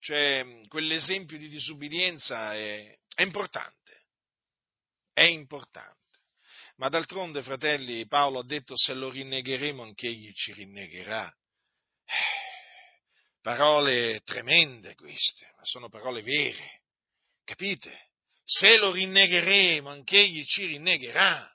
cioè, quell'esempio di disubbidienza è, è importante, è importante. Ma d'altronde, fratelli, Paolo ha detto se lo rinnegheremo anche egli ci rinnegherà. Parole tremende queste, ma sono parole vere, capite? Se lo rinnegheremo, anch'egli ci rinnegherà.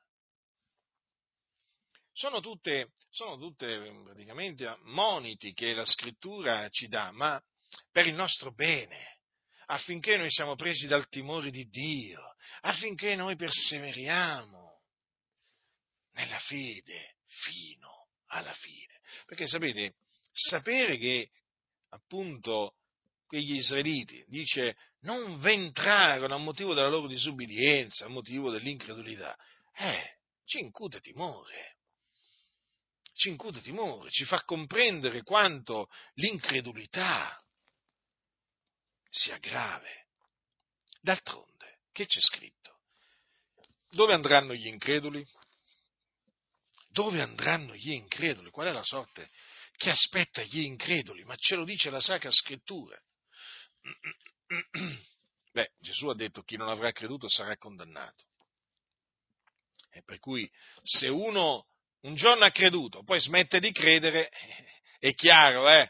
Sono tutte, sono tutte praticamente moniti che la scrittura ci dà, ma per il nostro bene, affinché noi siamo presi dal timore di Dio, affinché noi perseveriamo nella fede fino alla fine. Perché sapete, sapere che appunto quegli israeliti, dice non ventrarono a motivo della loro disubbidienza, a motivo dell'incredulità, eh, ci incute timore, ci incute timore, ci fa comprendere quanto l'incredulità sia grave. D'altronde, che c'è scritto? Dove andranno gli increduli? Dove andranno gli increduli? Qual è la sorte che aspetta gli increduli, ma ce lo dice la Sacra Scrittura. Beh, Gesù ha detto chi non avrà creduto sarà condannato. E per cui se uno un giorno ha creduto, poi smette di credere, è chiaro, eh?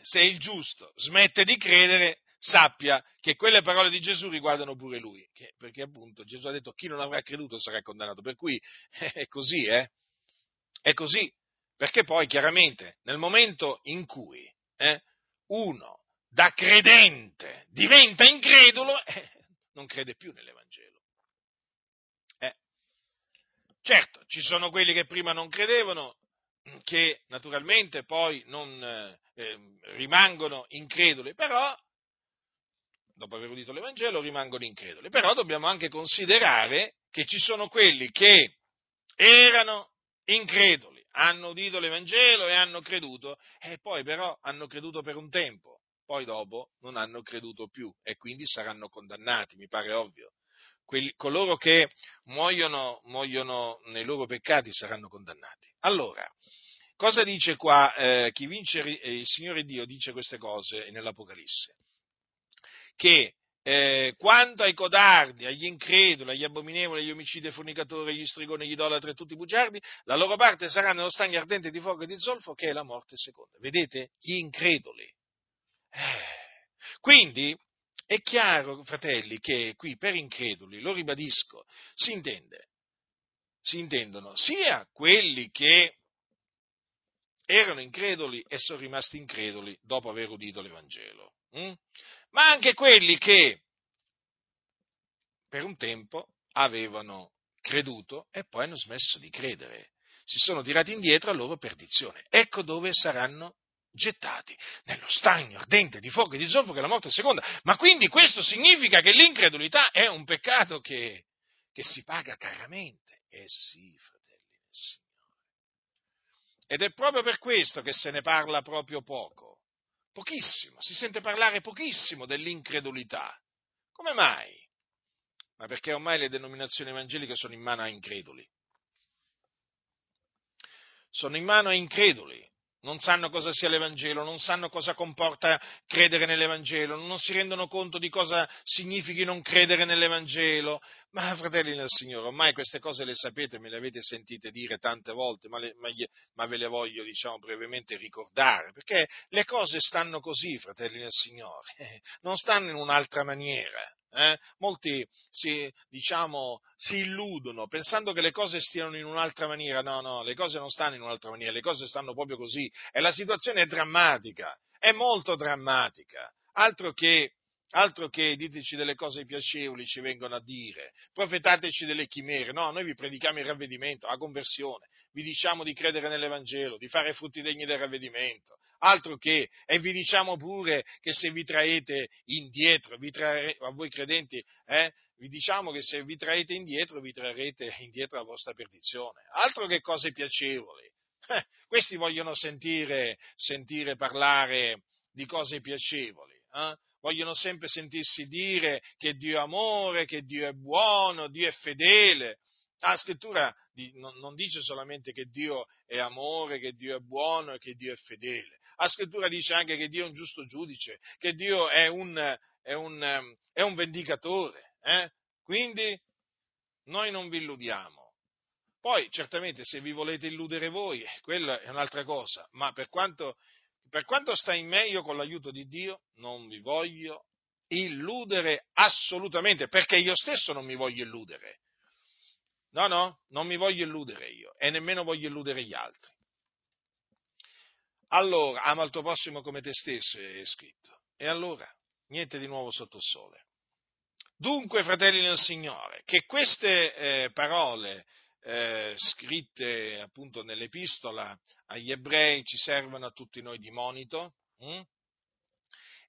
Se il giusto smette di credere, sappia che quelle parole di Gesù riguardano pure lui, perché appunto Gesù ha detto chi non avrà creduto sarà condannato, per cui è così, eh? È così. Perché poi chiaramente nel momento in cui eh, uno da credente diventa incredulo, eh, non crede più nell'Evangelo. Eh. Certo, ci sono quelli che prima non credevano, che naturalmente poi non eh, ehm, rimangono increduli, però dopo aver udito l'Evangelo rimangono increduli. Però dobbiamo anche considerare che ci sono quelli che erano increduli hanno udito l'Evangelo e hanno creduto, e poi però hanno creduto per un tempo, poi dopo non hanno creduto più e quindi saranno condannati, mi pare ovvio. Quelli, coloro che muoiono, muoiono, nei loro peccati saranno condannati. Allora, cosa dice qua? Eh, chi vince il Signore Dio dice queste cose nell'Apocalisse, che eh, quanto ai codardi, agli increduli, agli abominevoli, agli omicidi, ai fornicatori, agli strigoni, agli idolatri e tutti i bugiardi, la loro parte sarà nello stagno ardente di fuoco e di zolfo, che è la morte seconda. Vedete? Gli increduli. Eh. Quindi, È chiaro, fratelli, che qui per increduli, lo ribadisco, si intende, si intendono sia quelli che erano increduli e sono rimasti increduli dopo aver udito l'Evangelo, hm? Ma anche quelli che per un tempo avevano creduto e poi hanno smesso di credere, si sono tirati indietro a loro perdizione. Ecco dove saranno gettati nello stagno ardente di fuoco e di zolfo che è la morte seconda. Ma quindi questo significa che l'incredulità è un peccato che, che si paga caramente. Eh sì, fratelli del Signore. Ed è proprio per questo che se ne parla proprio poco, pochissimo, si sente parlare pochissimo dell'incredulità. Come mai? Ma perché ormai le denominazioni evangeliche sono in mano a increduli. Sono in mano a increduli non sanno cosa sia l'Evangelo, non sanno cosa comporta credere nell'Evangelo, non si rendono conto di cosa significhi non credere nell'Evangelo. Ma fratelli del Signore, ormai queste cose le sapete, me le avete sentite dire tante volte, ma, le, ma, ma ve le voglio, diciamo, brevemente ricordare, perché le cose stanno così, fratelli del Signore, non stanno in un'altra maniera. Eh? Molti si, diciamo, si illudono pensando che le cose stiano in un'altra maniera. No, no, le cose non stanno in un'altra maniera, le cose stanno proprio così. E la situazione è drammatica, è molto drammatica. Altro che, altro che diteci delle cose piacevoli ci vengono a dire, profetateci delle chimere. No, noi vi predichiamo il ravvedimento, la conversione, vi diciamo di credere nell'Evangelo, di fare frutti degni del ravvedimento altro che, e vi diciamo pure che se vi traete indietro, vi trae, a voi credenti, eh, vi diciamo che se vi traete indietro, vi trarrete indietro la vostra perdizione, altro che cose piacevoli. Eh, questi vogliono sentire, sentire, parlare di cose piacevoli, eh? vogliono sempre sentirsi dire che Dio è amore, che Dio è buono, Dio è fedele. La scrittura non dice solamente che Dio è amore, che Dio è buono e che Dio è fedele. La scrittura dice anche che Dio è un giusto giudice, che Dio è un, è un, è un vendicatore. Eh? Quindi noi non vi illudiamo. Poi, certamente, se vi volete illudere voi, quella è un'altra cosa, ma per quanto, per quanto sta in me, io con l'aiuto di Dio non vi voglio illudere assolutamente, perché io stesso non mi voglio illudere. No, no, non mi voglio illudere io e nemmeno voglio illudere gli altri. Allora, ama il tuo prossimo come te stesso, è scritto. E allora, niente di nuovo sotto il sole. Dunque, fratelli nel Signore, che queste eh, parole eh, scritte appunto nell'epistola agli ebrei ci servano a tutti noi di monito hm?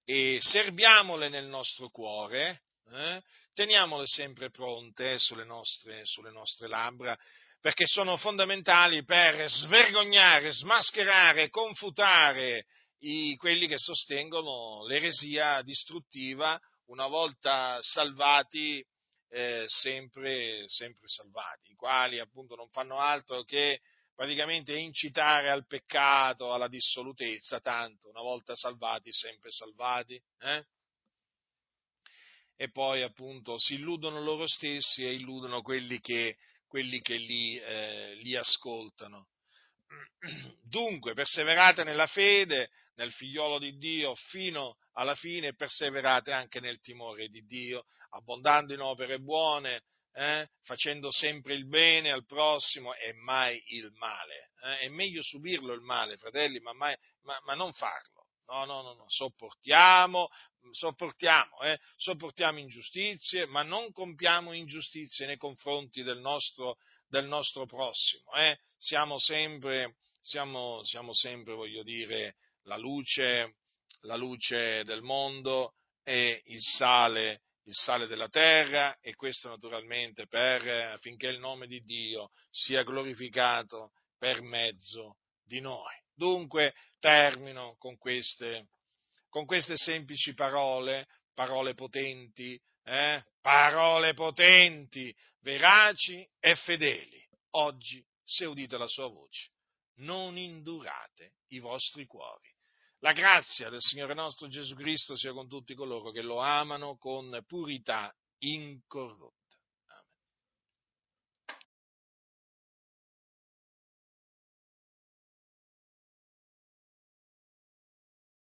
e serviamole nel nostro cuore, eh? teniamole sempre pronte sulle nostre, sulle nostre labbra perché sono fondamentali per svergognare, smascherare, confutare i, quelli che sostengono l'eresia distruttiva una volta salvati, eh, sempre, sempre salvati, i quali appunto non fanno altro che praticamente incitare al peccato, alla dissolutezza, tanto una volta salvati, sempre salvati. Eh? E poi appunto si illudono loro stessi e illudono quelli che quelli che li, eh, li ascoltano. Dunque, perseverate nella fede, nel figliolo di Dio fino alla fine perseverate anche nel timore di Dio, abbondando in opere buone, eh, facendo sempre il bene al prossimo e mai il male. Eh? È meglio subirlo il male, fratelli, ma, mai, ma, ma non farlo. No, no, no, no, sopportiamo, sopportiamo, eh, sopportiamo ingiustizie, ma non compiamo ingiustizie nei confronti del nostro, del nostro prossimo. Eh. Siamo, sempre, siamo, siamo sempre, voglio dire, la luce, la luce del mondo e il sale, il sale della terra e questo naturalmente per, affinché il nome di Dio sia glorificato per mezzo di noi. Dunque termino con queste, con queste semplici parole, parole potenti, eh? parole potenti, veraci e fedeli. Oggi, se udite la sua voce, non indurate i vostri cuori. La grazia del Signore nostro Gesù Cristo sia con tutti coloro che lo amano con purità incorrotta.